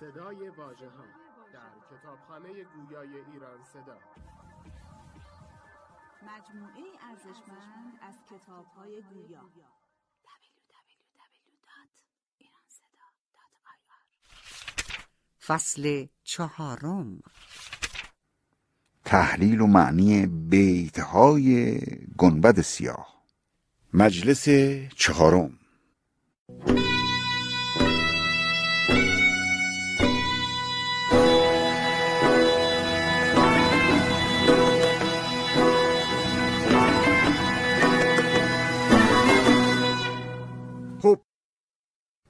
صدای واژه ها در کتابخانه گویای ایران صدا. مجموعه ارزشمند از کتاب‌های گویا. www.iranseda.ir فصل چهارم. تحلیل و معنی بیتهای گنبد سیاه. مجلس چهارم.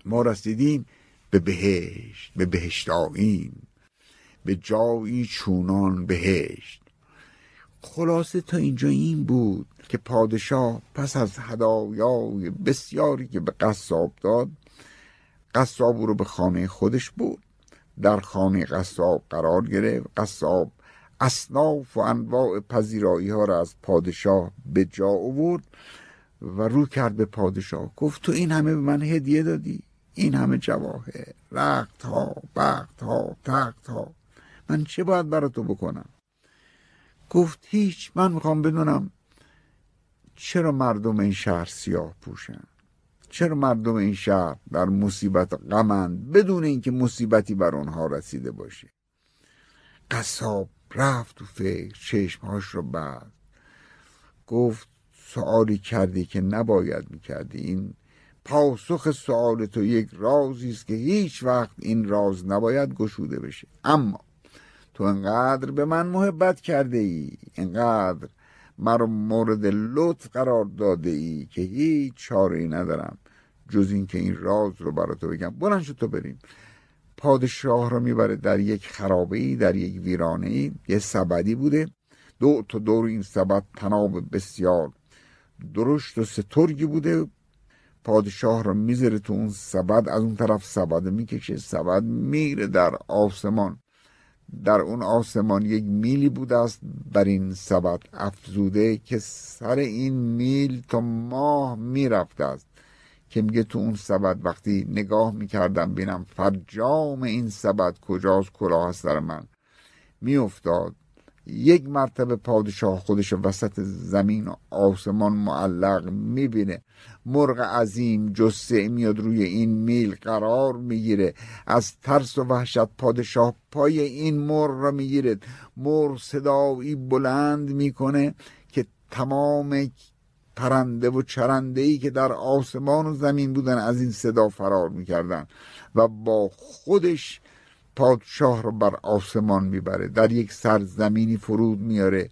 ما رسیدیم به بهشت به بهشت به جایی چونان بهشت. خلاصه تا اینجا این بود که پادشاه پس از هدایای بسیاری که به قصاب داد قصاب رو به خانه خودش بود در خانه قصاب قرار گرفت. قصاب اصناف و انواع پذیرایی ها را از پادشاه به جا آورد و رو کرد به پادشاه. گفت تو این همه به من هدیه دادی؟ این همه جواهر رخت ها بخت ها تخت ها من چه باید برای تو بکنم؟ گفت هیچ من می‌خوام بدونم چرا مردم این شهر سیاه پوشن. چرا مردم این شهر در مصیبت غمند بدون اینکه مصیبتی بر آنها رسیده باشه؟ قصاب رفت تو فکر چشمهاش رو بعد گفت سوالی کردی که نباید می‌کردی. این پاسخ سوال تو یک رازی است که هیچ وقت این راز نباید گشوده بشه. اما تو انقدر به من محبت کرده ای انقدر مرا مورد لطف قرار داده ای که هیچ چاره ای ندارم جز اینکه این راز رو برای تو بگم. بلند شد تو بریم. پادشاه رو می‌بره در یک خرابه ای در یک ویرانه ای یه سبدی بوده. دو تا دور این سبد تناب بسیار درشت و سترگی بوده. پادشاه رو می‌ذاره تو اون سبد از اون طرف سبد می‌کشه سبد میره در آسمان. در اون آسمان یک میلی بوده است بر این سبد افزوده که سر این میل تا ماه می‌رفته است. که میگه تو اون سبد وقتی نگاه می‌کردم بینم فرجام این سبد کجاست از سر من. میافتاد. یک مرتبه پادشاه خودش وسط زمین و آسمان معلق می‌بینه. مرغ عظیم جسه میاد روی این میل قرار می‌گیره. از ترس و وحشت پادشاه پای این مرغ را می‌گیره. مرغ صدایی بلند می‌کنه که تمام پرنده و چرنده ای که در آسمان و زمین بودن از این صدا فرار می‌کردن و با خودش پادشاه رو بر آسمان می‌بره. در یک سرزمینی فرود میاره.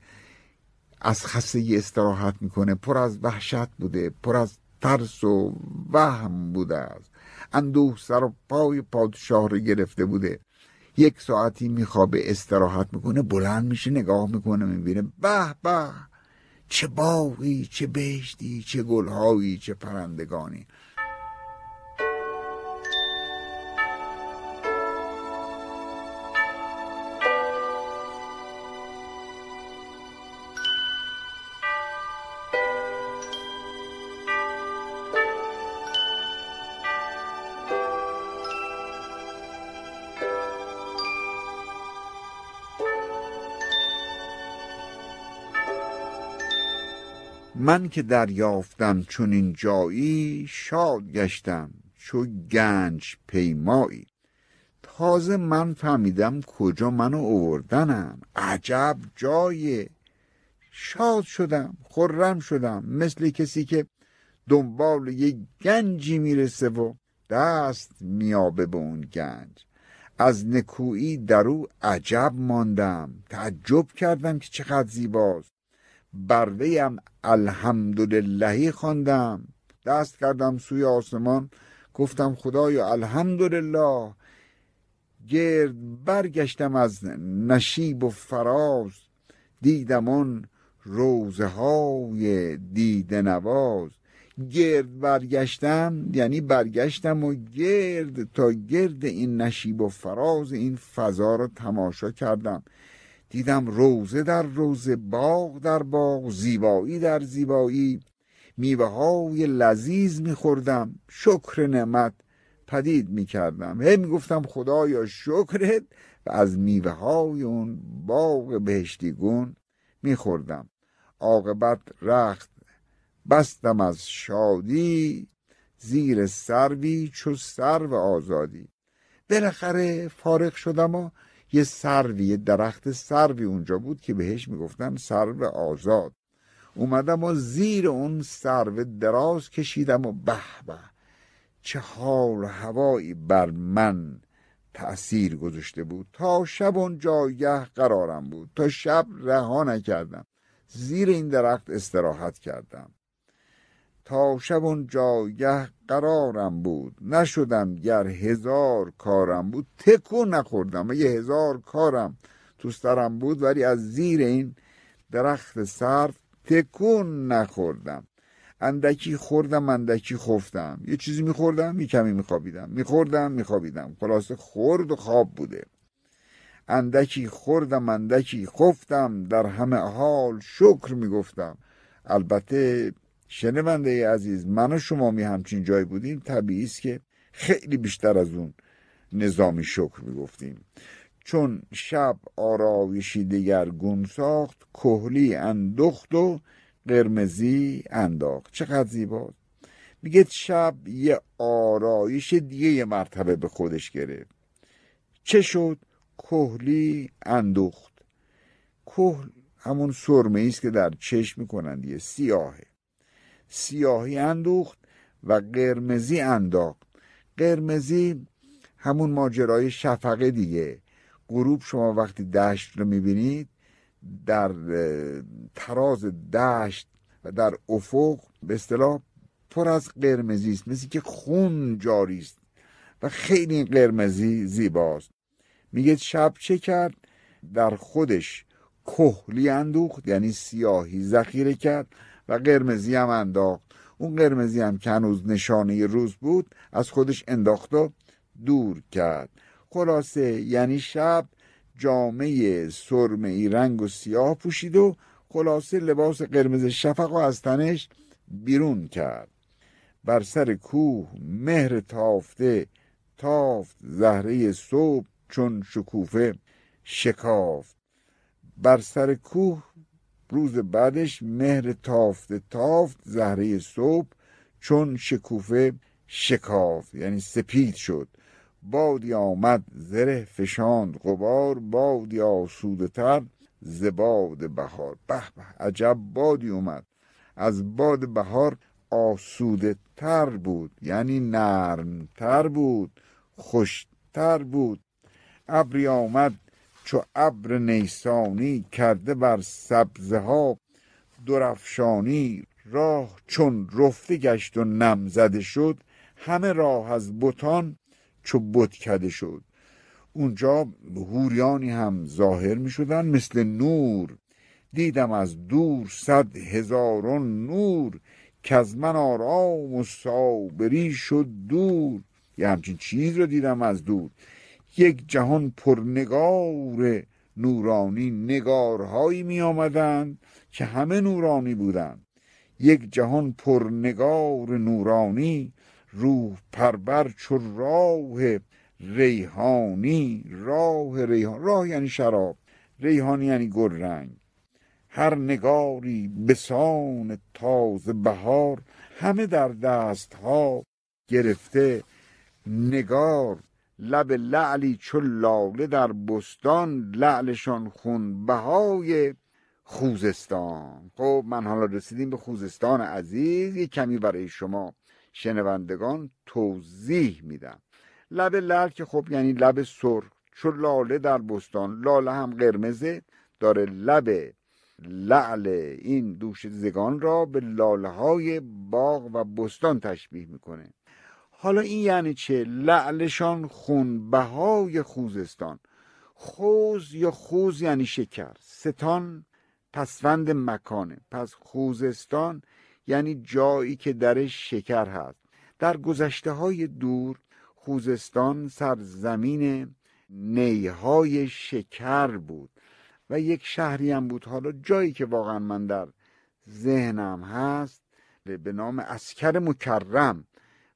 از خستگی استراحت می‌کنه. پر از وحشت بوده پر از ترس و وهم بوده است. اندوه سر و پای پادشاه رو گرفته بوده. یک ساعتی میخوابه استراحت می‌کنه بلند میشه نگاه می‌کنه می‌بینه به به چه باغی چه بهشتی چه گلهایی چه پرندگانی. من که دریافتم چون این جایی شاد گشتم چو گنج پیمایی. تازه من فهمیدم کجا منو اووردنم عجب جای شاد شدم خرم شدم مثل کسی که دنبال یک گنجی می‌رسه و دست میابه به اون گنج. از نکویی در او عجب ماندم. تعجب کردم که چقدر زیباست. بر ویم الحمدللهی خواندم. دست کردم سوی آسمان. گفتم خدایا الحمدلله. گرد برگشتم از نشیب و فراز. دیدم اون روزه های دیده نواز گرد برگشتم یعنی برگشتم و گرد تا گرد این نشیب و فراز این فضا رو تماشا کردم. دیدم روزه در روزه باغ در باغ زیبایی در زیبایی. میوه های لذیذ میخوردم شکر نعمت پدید می‌کردم. هی می‌گفتم خدایا شکرت. و از میوه های اون باغ بهشتیگون میخوردم. عاقبت رخت بستم از شادی زیر سروی چو سرو آزادی. بالاخره فارغ شدم و یه سروی یه درخت سروی اونجا بود که بهش می‌گفتن سرو آزاد. اومدم و زیر اون سرو دراز کشیدم و به به چه حال هوایی بر من تأثیر گذاشته بود. تا شب اون جایگه قرارم بود. تا شب رها نکردم. زیر این درخت استراحت کردم. تا شب اون جایگه قرارم بود. نشدم گر هزار کارم بود. تکون نخوردم. یه هزار کارم تو سرم بود ولی از زیر این درخت سرد تکون نخوردم. اندکی خوردم اندکی خفتم. یه چیزی میخوردم یه کمی میخوابیدم. میخوردم میخوابیدم. خلاصه خورد و خواب بوده. اندکی خوردم اندکی خفتم. در همه حال شکر می‌گفتم. البته شنونده عزیز من و شما می همچین جای بودیم. طبیعی است که خیلی بیشتر از اون نظامی شکر می‌گفتیم چون شب آرایشی دگرگون ساخت کهلی اندخت و قرمزی انداخت. چقدر زیباست میگه شب یه آرایش دیگه یه مرتبه به خودش گرفت. چه شد؟ کهلی اندوخت کهل همون سرمه است که در چشم می‌کنند یه سیاهه. سیاهی اندوخت و قرمزی انداخت. قرمزی همون ماجرای شفقه دیگه. غروب شما وقتی دشت رو می‌بینید در تراز دشت و در افق به اصطلاح پر از قرمزی است. مثل که خون جاری است. و خیلی قرمزی زیباست. میگه شب چه کرد؟ در خودش کهلی اندوخت یعنی سیاهی ذخیره کرد. و قرمزی هم انداخت. اون قرمزی هم که هنوز نشانه روز بود از خودش انداخت و دور کرد. خلاصه یعنی شب جامعه سرمه رنگ و سیاه پوشید و خلاصه لباس قرمز شفق و از تنش بیرون کرد. بر سر کوه مهر تافته تافت زهره صبح چون شکوفه شکافت. بر سر کوه روز بعدش مهر تافته تافت زهره صبح چون شکوفه شکافت یعنی سپید شد. بادی آمد زره فشاند غبار بادی آسوده تر ز باد بهار. به به عجب بادی اومد. از باد بهار آسوده تر بود یعنی نرم تر بود خوشتر بود. ابری آمد چو ابر نیسانی کرده بر سبزه ها درفشانی راه چون رفته گشت و نم زده شد همه راه از بتان چو بت کده شد. اونجا هوریانی هم ظاهر می شدن مثل نور. دیدم از دور صد هزاران نور که از من آرام و صابری شد دور. یه همچین چیز رو دیدم از دور. یک جهان پرنگار نورانی نگارهایی می آمدند که همه نورانی بودند. یک جهان پرنگار نورانی روح پربر چو راه ریحانی راه ریحان راه یعنی شراب ریحانی یعنی گل رنگ هر نگاری به سان تازه بهار همه در دست ها گرفته نگار لب لعلی چو لاله در بستان لعلشان خون بهای خوزستان. خب من حالا رسیدیم به خوزستان عزیز. یک کمی برای شما شنوندگان توضیح میدم. لب لعل که خب یعنی لب سرخ. چو لاله در بستان. لاله هم قرمزه. داره لب لعل این دوش زگان را به لاله های باغ و بستان تشبیه می‌کنه. حالا این یعنی چه؟ لعلشان خونبهای خوزستان. خوز یا خوز یعنی شکر. ستان پسوند مکانه. پس خوزستان یعنی جایی که درش شکر هست. در گذشته های دور خوزستان سرزمین نیهای شکر بود و یک شهری هم بود. حالا جایی که واقعا من در ذهنم هست به نام اسکر مکرم.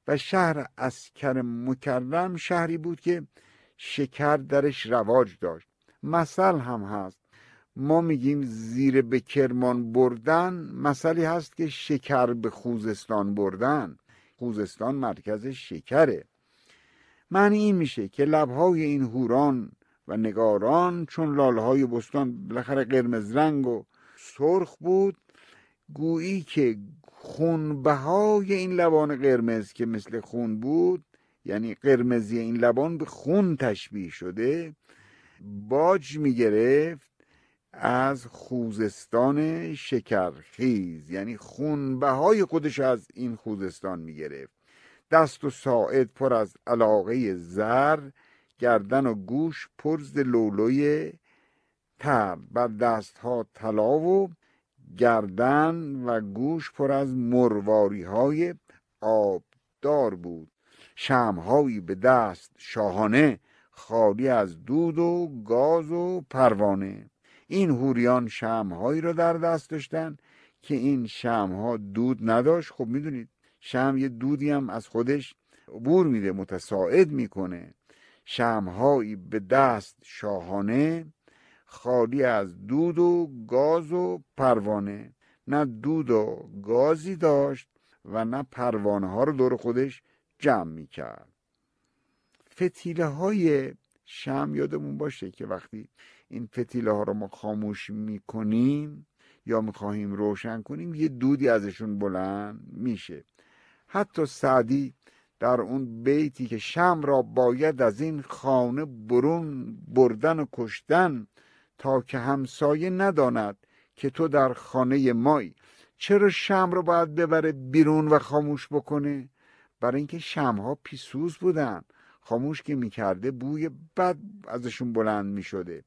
و شهر اسکر مکرم شهری بود که شکر درش رواج داشت. مثل هم هست. ما میگیم زیر به کرمان بردن مثلی هست که شکر به خوزستان بردن. خوزستان مرکز شکره. معنی این میشه که لبهای این هوران و نگاران چون لالهای بستان بالاخره قرمز رنگ و سرخ بود گویی که خونبهای این لبان قرمز که مثل خون بود یعنی قرمزی این لبان به خون تشبیه شده باج می‌گرفت از خوزستان شکرخیز. یعنی خونبهای خودش از این خوزستان می‌گرفت. دست و ساعد پر از علاقه زر گردن و گوش پرز لولوی تر. بر دستها طلا و گردن و گوش پر از مرواری های آبدار بود. شمهایی به دست شاهانه خالی از دود و گاز و پروانه. این هوریان شمهایی را در دست داشتن که این شمها دود نداشت. خب می‌دونید شم یه دودی هم از خودش عبور میده متساعد می‌کنه. شمهایی به دست شاهانه خالی از دود و گاز و پروانه. نه دود و گازی داشت و نه پروانه ها رو دور خودش جمع می‌کرد. فتیله های شم یادمون باشه که وقتی این فتیله ها رو ما خاموش می‌کنیم یا می‌خواهیم روشن کنیم یه دودی ازشون بلند میشه. حتی سعدی در اون بیتی که شم را باید از این خانه برون بردن و کشتن تا که همسایه نداند که تو در خانه مایی. چرا شم را باید ببره بیرون و خاموش بکنه؟ برای اینکه شمها پیسوز بودن. خاموش که می‌کرده بوی بد ازشون بلند می‌شده.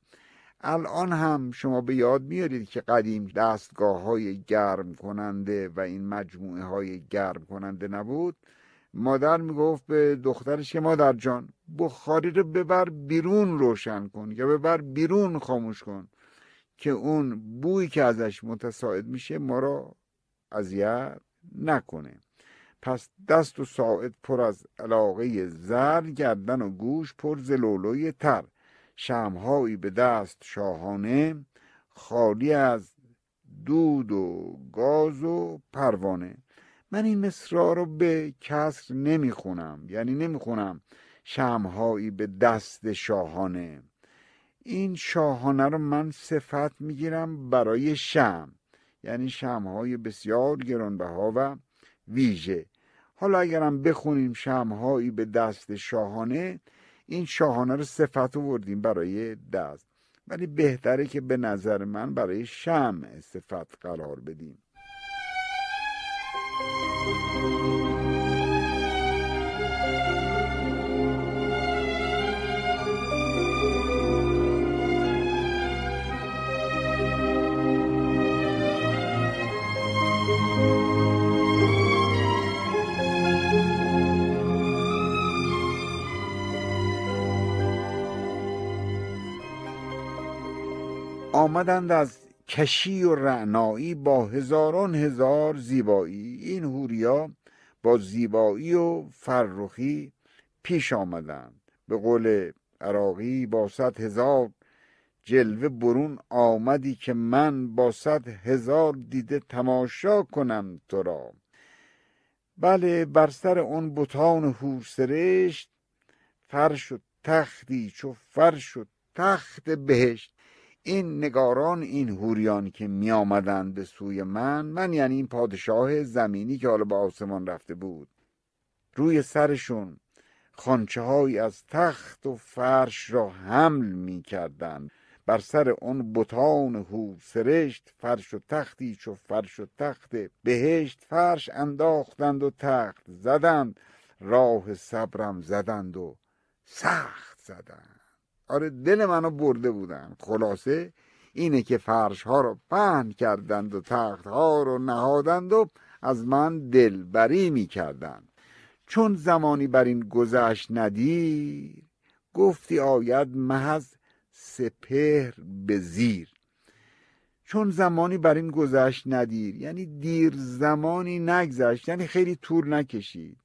الان هم شما به یاد میارید که قدیم دستگاه های گرم کننده و این مجموعه های گرم کننده نبود؟ مادر می‌گفت به دخترش که مادر جان بخاری رو ببر بیرون روشن کن یا ببر بیرون خاموش کن که اون بویی که ازش متساعد میشه ما را اذیت نکنه. پس دست و ساعد پر از علاقه زر گردن و گوش پر زلولوی تر. شمهایی به دست شاهانه خالی از دود و گاز و پروانه. من این مصرا رو به کسر نمی‌خونم یعنی نمی‌خونم شمهایی به دست شاهانه. این شاهانه رو من صفت می‌گیرم برای شم یعنی شمهای بسیار گرانبها و ویژه. حالا اگرم بخونیم شمهایی به دست شاهانه این شاهانه رو صفت وردیم برای دست. ولی بهتره که به نظر من برای شم صفت قرار بدیم. آمدند از کشی و رعنایی با هزاران هزار زیبایی. این هوریا با زیبایی و فرخی پیش آمدند. به قول عراقی با صد هزار جلوه برون آمدی که من با صد هزار دیده تماشا کنم تو را. بله بر سر اون بتان هورسرشت فرش و تختی چو فرش و تخت بهشت. این نگاران این هوریان که می آمدند به سوی من من یعنی این پادشاه زمینی که حالا به آسمان رفته بود روی سرشون خانچه های از تخت و فرش را حمل می کردند بر سر اون بتان هو سرشت فرش و تختی چو فرش و تخت بهشت فرش انداختند و تخت زدند. راه صبرم زدند و سخت زدند. آره دل منو برده بودن. خلاصه اینه که فرش ها رو پهن کردند و تخت ها رو نهادند و از من دلبری می کردند چون زمانی بر این گذشت ندیر گفتی آید محض سپهر به زیر. چون زمانی بر این گذشت ندیر یعنی دیر زمانی نگذشت یعنی خیلی طول نکشید.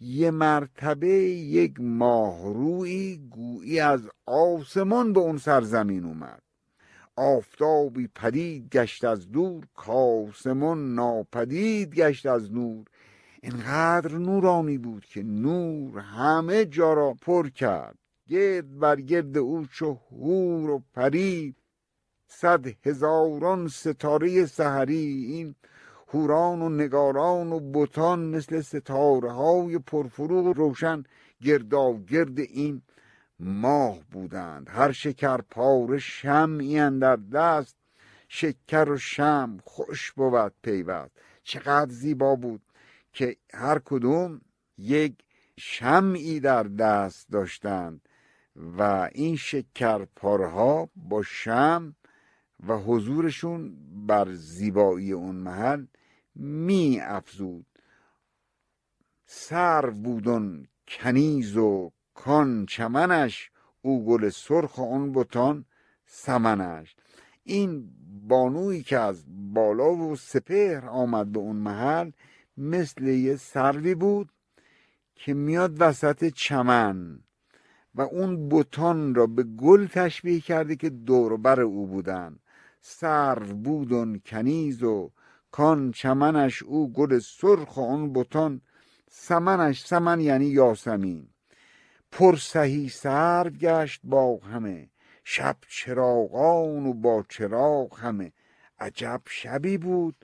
یه مرتبه یک ماهرویی گویی از آسمان به اون سرزمین اومد. آفتابی پدید گشت از دور کاسمان ناپدید گشت از نور. اینقدر نورانی بود که نور همه جا را پر کرد. گرد بر گرد او چو هور و پری صد هزاران ستاره سحری این هوران و نگاران و بتان مثل ستاره های پرفروغ روشن گردا گرد این ماه بودند. هر شکر پاره شمعی در دست شکر و شم خوش بود پیوست. چقدر زیبا بود که هر کدوم یک شمعی در دست داشتند و این شکر پارها با شم و حضورشون بر زیبایی اون محل می افزود سر بودن کنیز و کان چمنش او گل سرخ و اون بتان سمنش. این بانویی که از بالا و سپهر آمد به اون محل مثل یه سروی بود که میاد وسط چمن و اون بوتان را به گل تشبیه کرده که دور بر او بودن. سرو بودن کنیز و کان چمنش او گل سرخ و اون بوتان سمنش سمن یعنی یاسمین. پر سهی سرو گشت با همه شب چراغان و با چراغ همه. عجب شبی بود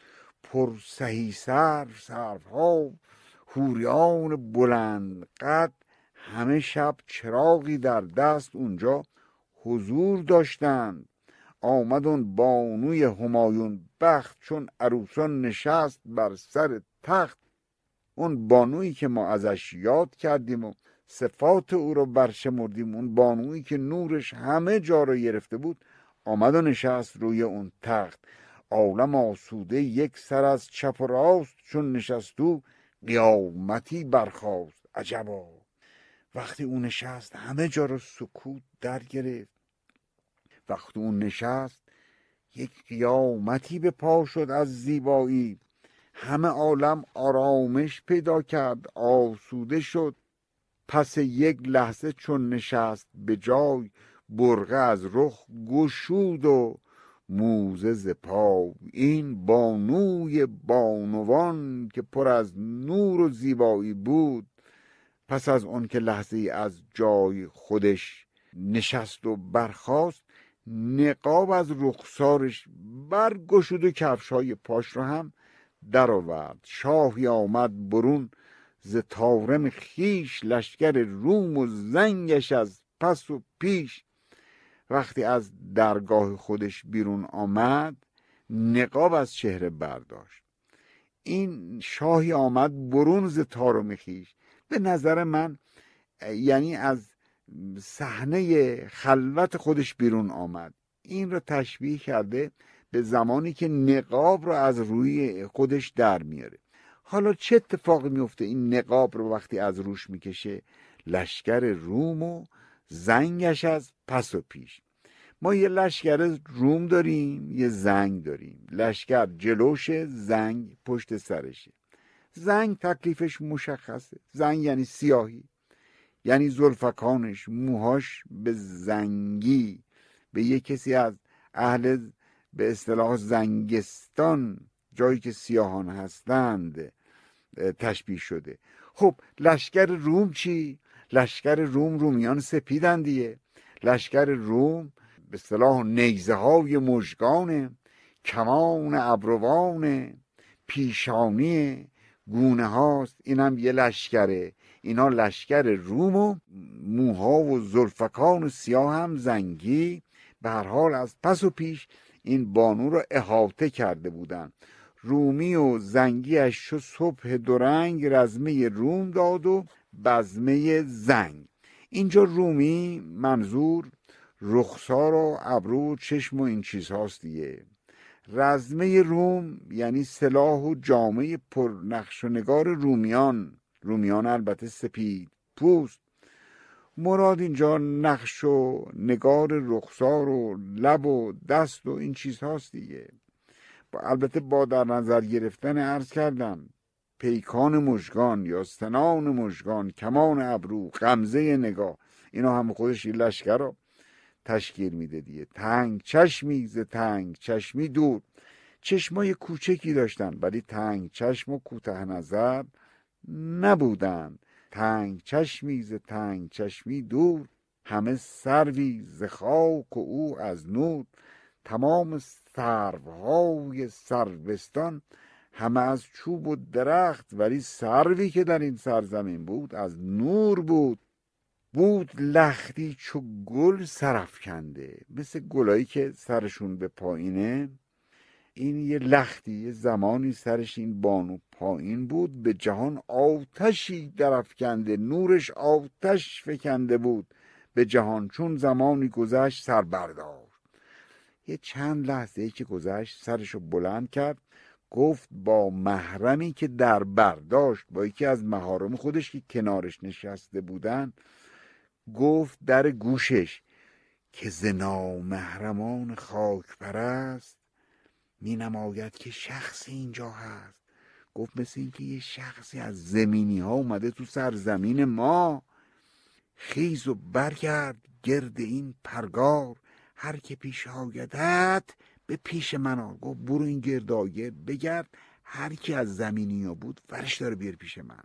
پر سهی سرو سرو هوریان بلند قد. همه شب چراغی در دست اونجا حضور داشتند. آمد اون بانوی همایون بخت چون عروسان نشست بر سر تخت. اون بانویی که ما ازش یاد کردیم و صفات او رو برشمردیم اون بانویی که نورش همه جا رو گرفته بود آمد و نشست روی اون تخت. عالم آسوده یک سر از چپ و راست چون نشست او قیامتی برخاست. عجبا. وقتی اون نشست همه جا رو سکوت در گرفت. وقتی اون نشست یک قیامتی به پا شد از زیبایی. همه عالم آرامش پیدا کرد آسوده شد. پس یک لحظه چون نشست به جای برغه از رخ گشود و موزه ز پا این بانوی بانوان که پر از نور و زیبایی بود. پس از اون که لحظه از جای خودش نشست و برخاست نقاب از رخسارش برگشود و کفش های پاش رو هم درآورد. شاهی آمد برون ز تارم خیش لشکر روم و زنگش از پس و پیش. وقتی از درگاه خودش بیرون آمد نقاب از چهره برداشت. این شاهی آمد برون ز تارم خیش به نظر من یعنی از صحنه خلوت خودش بیرون آمد. این رو تشبیه کرده به زمانی که نقاب رو از روی خودش در میاره. حالا چه اتفاقی میفته؟ این نقاب رو وقتی از روش می‌کشه لشکر روم و زنگش از پس و پیش. ما یه لشکر روم داریم یه زنگ داریم. لشکر جلوش زنگ پشت سرشه. زنگ تکلیفش مشخصه. زنگ یعنی سیاهی. یعنی زلفکانش موهاش به زنگی به یه کسی از اهل به اصطلاح زنگستان جایی که سیاهان هستند تشبیه شده. خب لشکر روم چی؟ لشکر روم رومیان سپیدن دیگه. لشکر روم به اصطلاح نیزه های مژگانه کمان ابروان پیشانی گونه هاست اینم یه لشکره. اینا لشکر روم و موها و زلفکان و سیاه هم زنگی. به هر حال از پس و پیش این بانو را احاطه کرده بودند رومی و زنگیش چو صبح درنگ رزمه روم داد و بزمه زنگ. اینجا رومی منظور رخسار و ابرو و چشم و این چیزهاست دیگه. رزمه روم یعنی سلاح و جامعه پرنقش و نگار رومیان. رومیان البته سپید پوست. مراد اینجا نقش و نگار رخسار و لب و دست و این چیزهاست دیگه. البته با در نظر گرفتن عرض کردم پیکان مژگان یا سنان مژگان کمان ابرو غمزه نگاه اینا هم خودش لشکر رو تشکیل میده دیگه. تنگ چشمی ز تنگ چشمی دور. چشمای کوچکی داشتن ولی تنگ چشم و کوته نظر نبودن تنگ چشمی ز تنگ چشمی دور همه سروی ز خاک و او از نور. تمام سروهای سروستان همه از چوب و درخت ولی سروی که در این سرزمین بود از نور بود. بود لختی چو گل سرفکنده مثل گلایی که سرشون به پایینه. این یه لختی یه زمانی سرش این بانو پایین بود به جهان آتشی درفکنده نورش آتش فکنده بود. به جهان چون زمانی گذشت سر برداشت یه چند لحظه که گذشت سرشو بلند کرد گفت با محرمی که در برداشت با یکی از محارم خودش که کنارش نشسته بودن گفت در گوشش که زنا محرمان خاک پرست می نماید که شخصی اینجا هست. گفت مثل اینکه یه شخصی از زمینی ها اومده تو سرزمین ما. خیز و برگرد گرد این پرگار. هر که پیش آیدت به پیش من آر گفت برو این گرداگه بگرد. هر کی از زمینی ها بود فرش داره بیر پیش من.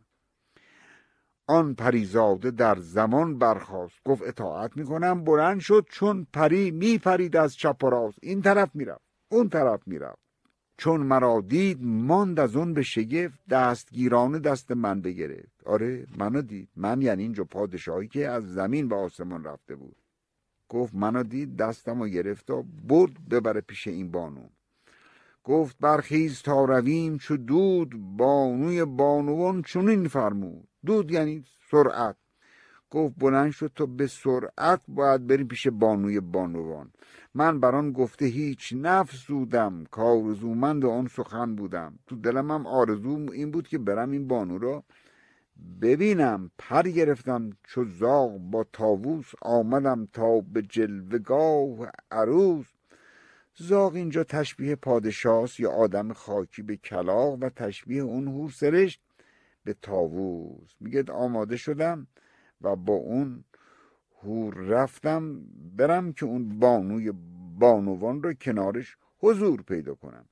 آن پریزاده در زمان برخواست گفت اطاعت می‌کنم. بلند شد چون پری میپرید از چپ و راست. این طرف می‌رفت. اون طرف می‌رفت. چون مرا دید ماند از اون به شگفت دستگیرانه دست من بگرفت. آره منو دید. من یعنی اینجا پادشاهی که از زمین به آسمان رفته بود. گفت منو دید دستم و گرفت و برد ببره پیش این بانو. گفت برخیز تا رویم چو دود بانوی بانوان چنین فرمود. دود یعنی سرعت. گفت بلند شد تو به سرعت باید بریم پیش بانوی بانوان. من بران گفته هیچ نفسودم. کارزومند آن سخن بودم. تو دلم هم آرزو این بود که برم این بانو رو ببینم. پر گرفتم چو زاغ با تاووس آمدم تا به جلوگاه عروس. زاغ اینجا تشبیه پادشاست یا آدم خاکی به کلاغ و تشبیه اون هور سرشت به تاووس میگه آماده شدم. و با اون هور رفتم برم که اون بانوی بانوان رو کنارش حضور پیدا کنم.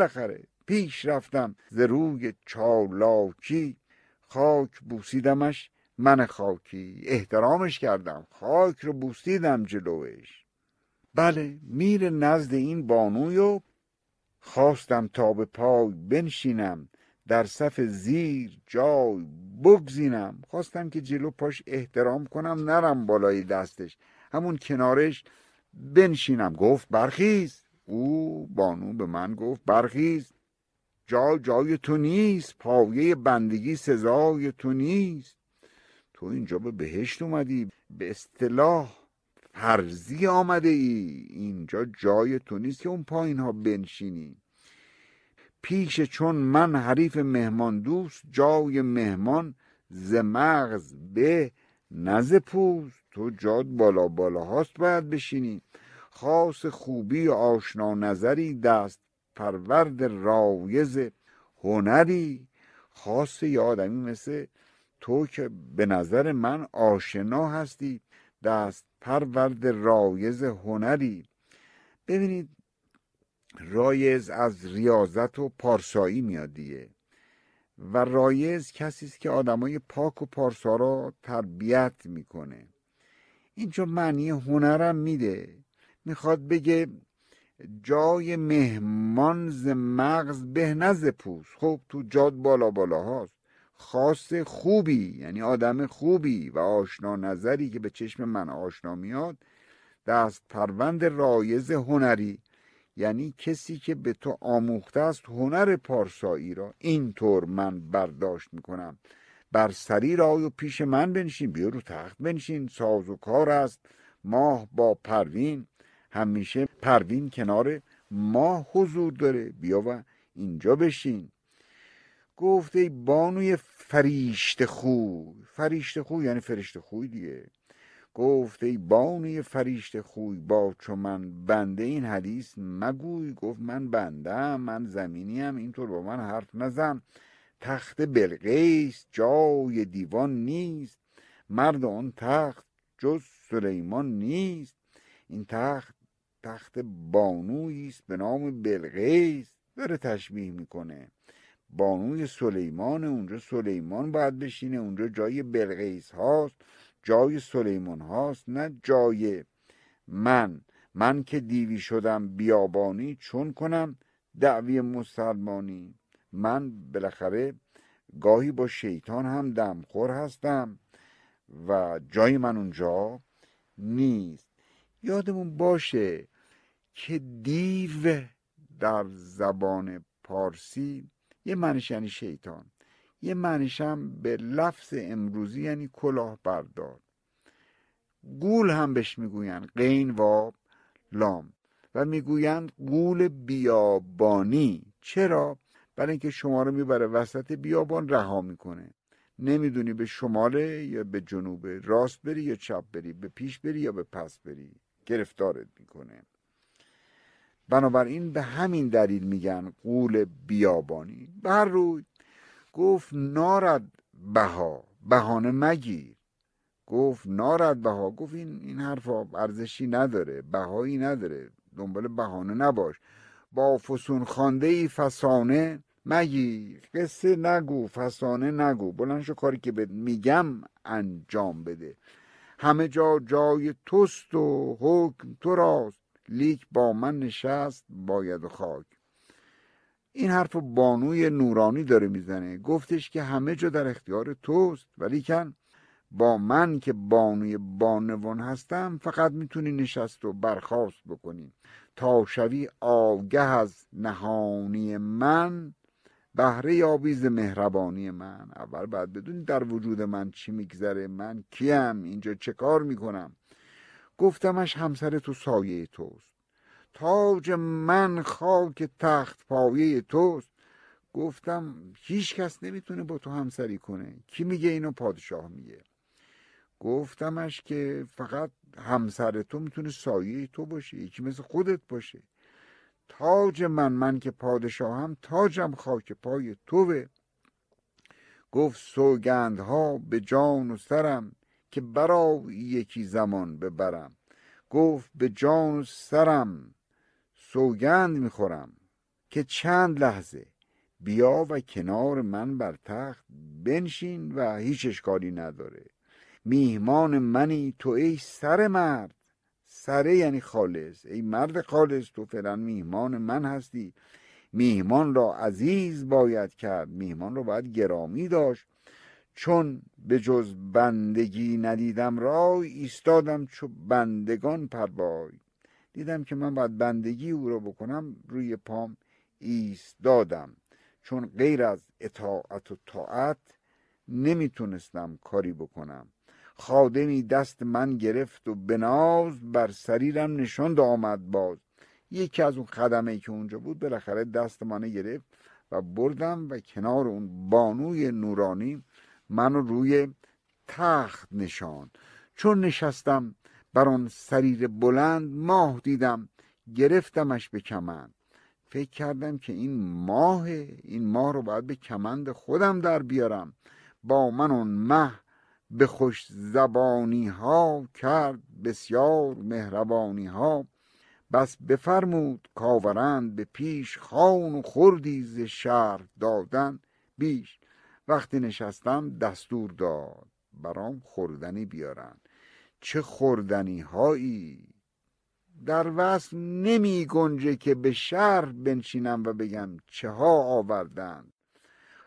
بالاخره پیش رفتم ز روی چالاکی. خاک بوسیدمش من خاکی. احترامش کردم خاک رو بوسیدم جلوش. بله میر نزد این بانوی و خواستم تا به پای بنشینم در صف زیر جای بگزینم. خواستم که جلو پاش احترام کنم نرم بالای دستش. همون کنارش بنشینم. گفت برخیز. او بانو به من گفت برخیز جا جای تو نیست پایه بندگی سزای تو نیست. تو اینجا به بهشت اومدی به اصطلاح فرضی آمده ای. اینجا جای تو نیست که اون پایین ها بنشینی. پیش چون من حریف مهمان دوست جای مهمان ز مغز به نه پوز تو جات بالا بالا هاست باید بشینی. خاصه خوبی و آشنا نظری دست پرورد رایض هنری. خاصه یه آدمی مثل تو که به نظر من آشنا هستی دست پرورد رایض هنری. ببینید رایض از ریاضت و پارسایی میاد دیگه. و رایز کسی است که آدمای پاک و پارسا را تربیت می‌کنه. اینجا معنی هنرم میده. می‌خواد بگه جای مهمان ز مغز به نز پوست. خب تو جاد بالا بالا هاست. خاص خوبی یعنی آدم خوبی و آشنا نظری که به چشم من آشنا میاد دست پروند رایز هنری. یعنی کسی که به تو آموخته است هنر پارسایی را. اینطور من برداشت می‌کنم. بر سری را و پیش من بنشین بیا رو تخت بنشین. ساز و کار است. ماه با پروین. همیشه پروین کنار ماه حضور داره. بیا و اینجا بشین. گفت ای بانوی فریشت خوی فریشت خوی یعنی فرشت خوی دیگه. گفت ای بانوی فریشت خوی با چو من بنده این حدیث مگوی. گفت من بنده من زمینیم اینطور با من حرف نزن. تخت بلقیس جای دیوان نیست. مرد آن تخت جز سلیمان نیست. این تخت تخت بانویی است به نام بلقیس داره تشبیه می‌کنه. بانوی سلیمان اونجا سلیمان باید بشینه اونجا جای بلقیس هاست جای سلیمان هاست نه جای من. من که دیوی شدم بیابانی چون کنم دعوی مسلمانی؟ من بالاخره گاهی با شیطان هم دمخور هستم و جای من اونجا نیست. یادمون باشه که دیو در زبان پارسی یه معنیش یعنی شیطان. یه معنیش هم به لفظ امروزی یعنی کلاه بردار گول هم بهش می‌گوین قین و لام. و می‌گویند گول بیابانی. چرا؟ برای اینکه شما رو می‌بره وسط بیابان رها می‌کنه. نمی‌دونی به شماله یا به جنوب راست بری یا چپ بری به پیش بری یا به پس بری. گرفتارت می‌کنه. بنابراین به همین دلیل میگن قول بیابانی. بر روی گفت نارد بها بهانه مگیر. گفت نارد بها گفت این این حرف ارزشی نداره بهایی نداره دنبال بهانه نباش. با فسون خانده ای فسانه مگیر. قصه نگو فسانه نگو. بلند شو کاری که میگم انجام بده. همه جا جای توست و حکم تو راست. لیک با من نشست باید خاک. این حرف بانوی نورانی داره می‌زنه. گفتش که همه جا در اختیار توست ولیکن با من که بانوی بانوان هستم فقط می‌تونی نشست و برخواست بکنی. تا شوی آگه از نهانی من بهره یابی مهربانی من. اول باید بدونی در وجود من چی میگذره. من کیم؟ اینجا چه کار می‌کنم؟ گفتمش همسر تو سایه توست. تاج من خاک تخت پایه توست. گفتم هیچ کس نمی‌تونه با تو همسری کنه. کی میگه اینو پادشاه میگه. گفتمش که فقط همسر تو می‌تونه سایه تو باشه. یکی مثل خودت باشه. تاج من من که پادشاهم تاجم خاک پای توه. گفت سوگندها به جان و سرم. که برا یکی زمان ببرم. گفت به جان و سرم سوگند می‌خورم که چند لحظه بیا و کنار من بر تخت بنشین و هیچ اشکالی نداره. میهمان منی تو ای سر مرد. سره یعنی خالص. ای مرد خالص تو فعلا میهمان من هستی. میهمان را عزیز باید کرد. میهمان را باید گرامی داشت. چون به جز بندگی ندیدم رای ایستادم چو بندگان پربای دیدم که من باید بندگی او را بکنم روی پام ایستادم. چون غیر از اطاعت و طاعت نمی‌تونستم کاری بکنم. خادمی دست من گرفت و به بر سریرم نشاند آمد باز. یکی از اون خدمه که اونجا بود بالاخره دست منو گرفت و بردم و کنار اون بانوی نورانی منو روی تخت نشان. چون نشستم بر آن سریر بلند ماه دیدم گرفتمش به کمند. فکر کردم که این ماه این ماه رو باید به کمند خودم در بیارم. با من اون مه به خوش زبانی ها کرد بسیار مهربانی ها بس بفرمود کاورند به پیش خان و خوردی ز شهر دادن بیش. وقتی نشستم دستور داد برام خوردنی بیارن. چه خوردنی هایی در وصل نمی گنجه که به شهر بنشینم و بگم چه ها آوردند.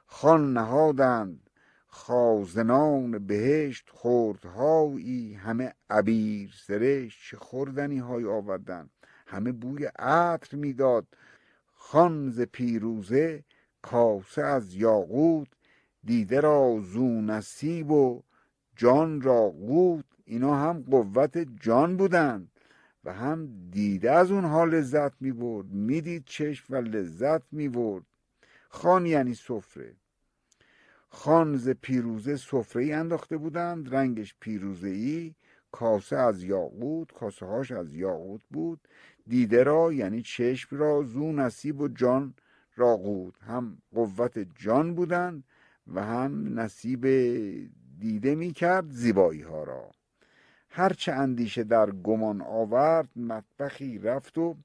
خان نهادند خازنان بهشت خوردهایی همه عبیر سرشت چه خوردنی های آوردن همه بوی عطر می‌داد. خان ز پیروزه کاسه از یاقوت دیده را زو نصیب و جان را قوت اینا هم قوت جان بودند و هم دیده از اونها لذت می برد می‌دید چشم و لذت می برد خان یعنی سفره. خان ز پیروزه سفره ای انداخته بودند. رنگش پیروزه ای کاسه از یاقوت کاسه هاش از یاقوت بود. دیده را یعنی چشم را زو نصیب و جان را قود هم قوت جان بودند. و هم نصیب دیده می کرد زیبایی ها را. هرچه اندیشه در گمان آورد مطبخی رفت و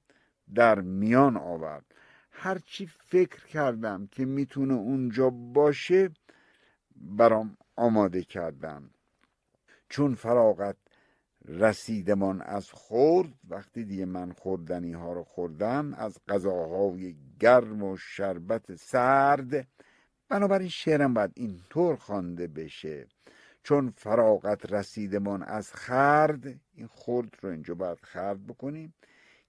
در میان آورد. هرچی فکر کردم که می‌تونه اونجا باشه برام آماده کردم چون فراغت رسیدمان از خورد وقتی دیگه من خوردنی ها رو خوردم از غذاهای گرم و شربت سرد بنابراین شعرم باید اینطور خوانده بشه. چون فراغت رسیدمان از خرد این خورد رو اینجا باید خرد بکنیم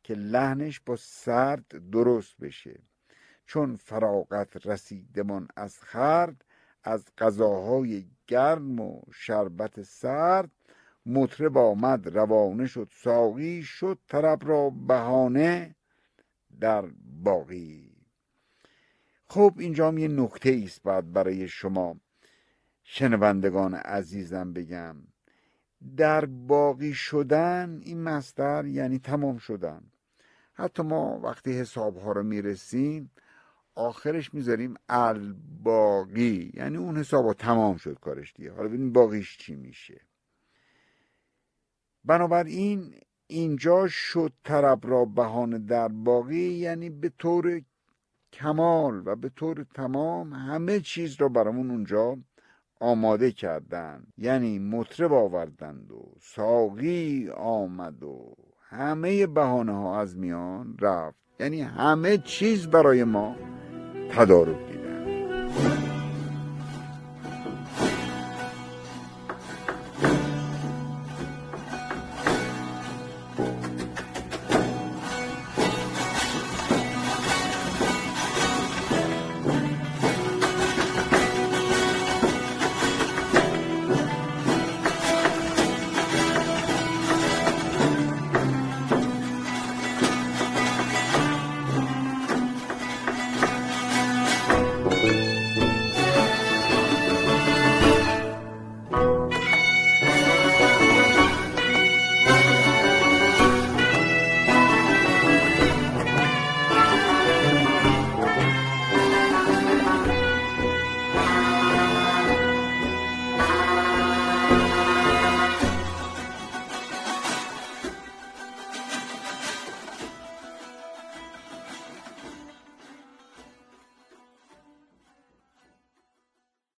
که لحنش با سرد درست بشه. چون فراغت رسیدمان از خرد از غذاهای گرم و شربت سرد مطرب آمد روانه شد ساقی شد طرب را بهانه در باقی. خب اینجا یه نکته است باید برای شما. شنوندگان عزیزم بگم در باقی شدن این مستر یعنی تمام شدن. حتی ما وقتی حساب ها رو می‌رسیم آخرش می‌ذاریم الباقی. یعنی اون حساب ها تمام شد کارش دیگه. حالا ببینیم باقیش چی میشه. بنابراین اینجا شد طرب را بهانه در باقی یعنی به طور کمال و به طور تمام همه چیز را برامون اونجا آماده کردن یعنی مطرب آوردند و ساقی آمد و همه بهانه ها از میان رفت. یعنی همه چیز برای ما تدارک